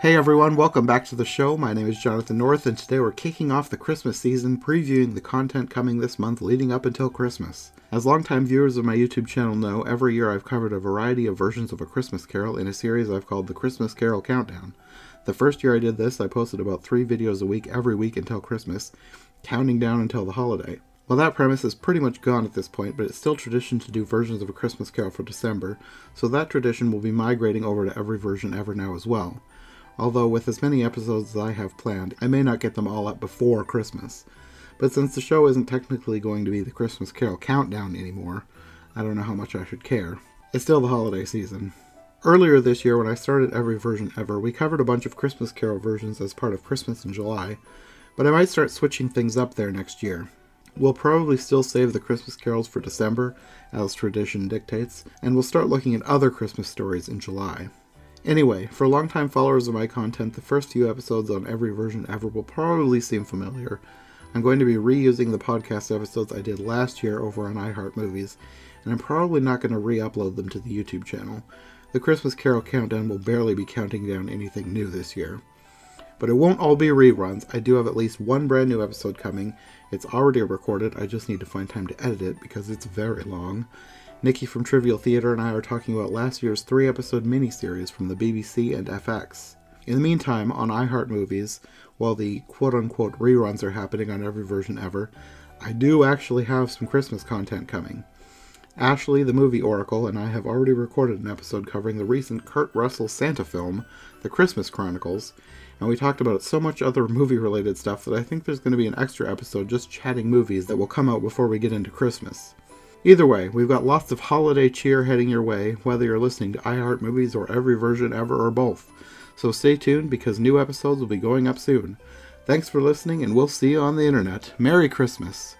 Hey everyone, welcome back to the show. My name is Jonathan North, and today we're kicking off the Christmas season, previewing the content coming this month leading up until Christmas. As longtime viewers of my YouTube channel know, every year I've covered a variety of versions of A Christmas Carol in a series I've called the Christmas Carol Countdown. The first year I did this, I posted about three videos a week every week until Christmas, counting down until the holiday. Well, that premise is pretty much gone at this point, but it's still tradition to do versions of A Christmas Carol for December, so that tradition will be migrating over to every version ever now as well although with as many episodes as I have planned, I may not get them all up before Christmas. But since the show isn't technically going to be the Christmas Carol countdown anymore, I don't know how much I should care. It's still the holiday season. Earlier this year, when I started every version ever, we covered a bunch of Christmas Carol versions as part of Christmas in July, but I might start switching things up there next year. We'll probably still save the Christmas carols for December, as tradition dictates, and we'll start looking at other Christmas stories in July. Anyway, for longtime followers of my content, the first few episodes on every version ever will probably seem familiar. I'm going to be reusing the podcast episodes I did last year over on iHeartMovies, and I'm probably not going to re upload them to the YouTube channel. The Christmas Carol Countdown will barely be counting down anything new this year. But it won't all be reruns. I do have at least one brand new episode coming. It's already recorded, I just need to find time to edit it because it's very long. Nikki from Trivial Theatre and I are talking about last year's three episode miniseries from the BBC and FX. In the meantime, on iHeartMovies, while the quote unquote reruns are happening on every version ever, I do actually have some Christmas content coming. Ashley, the movie oracle, and I have already recorded an episode covering the recent Kurt Russell Santa film, The Christmas Chronicles, and we talked about so much other movie related stuff that I think there's going to be an extra episode just chatting movies that will come out before we get into Christmas. Either way, we've got lots of holiday cheer heading your way, whether you're listening to iHeart Movies or every version ever or both. So stay tuned because new episodes will be going up soon. Thanks for listening, and we'll see you on the internet. Merry Christmas!